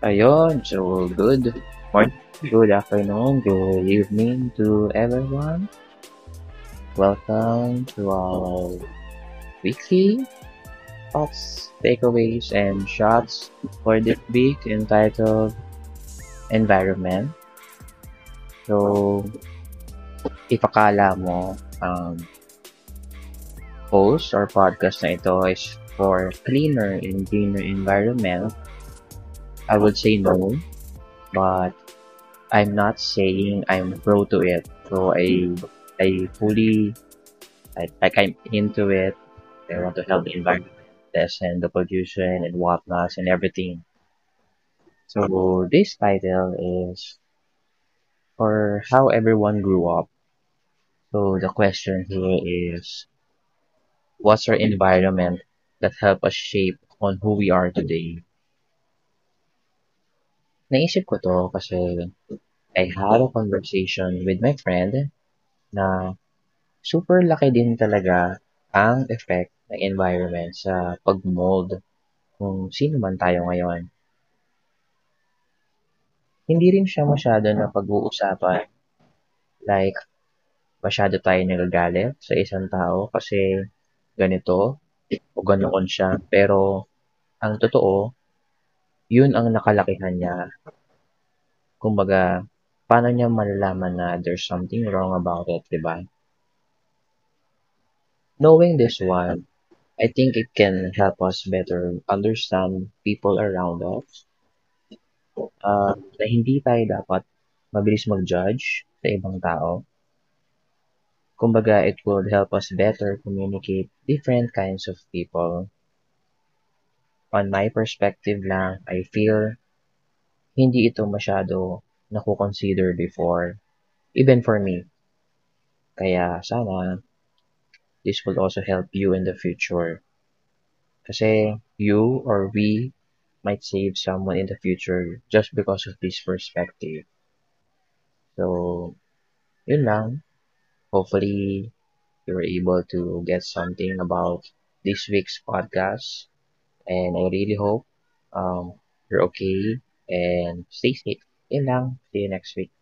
Ayun, so good morning, good afternoon, good evening to everyone. Welcome to our weekly thoughts, takeaways, and shots for this week entitled Environment. So, ipakala mo ang post or podcast na ito is for cleaner and greener environment I would say no, but I'm not saying I'm pro to it. So I I fully I, like I'm into it. I want to help the environment, lessen the pollution and whatnot and everything. So this title is for how everyone grew up. So the question here is what's our environment that help us shape on who we are today? Naisip ko 'to kasi I had a conversation with my friend na super laki din talaga ang effect ng environment sa pag-mold kung sino man tayo ngayon. Hindi rin siya masyado napag-uusapan. Like, masyado tayo nagagalit sa isang tao kasi ganito o ganoon siya. Pero, ang totoo, yun ang nakalakihan niya. Kumbaga, paano niya malalaman na there's something wrong about it, di ba? Knowing this one, I think it can help us better understand people around us. Uh, na hindi tayo dapat mabilis mag-judge sa ibang tao. Kumbaga, it would help us better communicate different kinds of people. On my perspective lang, I feel hindi ito masyado nakukonsider before, even for me. Kaya sana, this will also help you in the future. Kasi you or we might save someone in the future just because of this perspective. So, yun lang. Hopefully, you're able to get something about this week's podcast. And I really hope um, you're okay and stay safe. Yun lang. See you next week.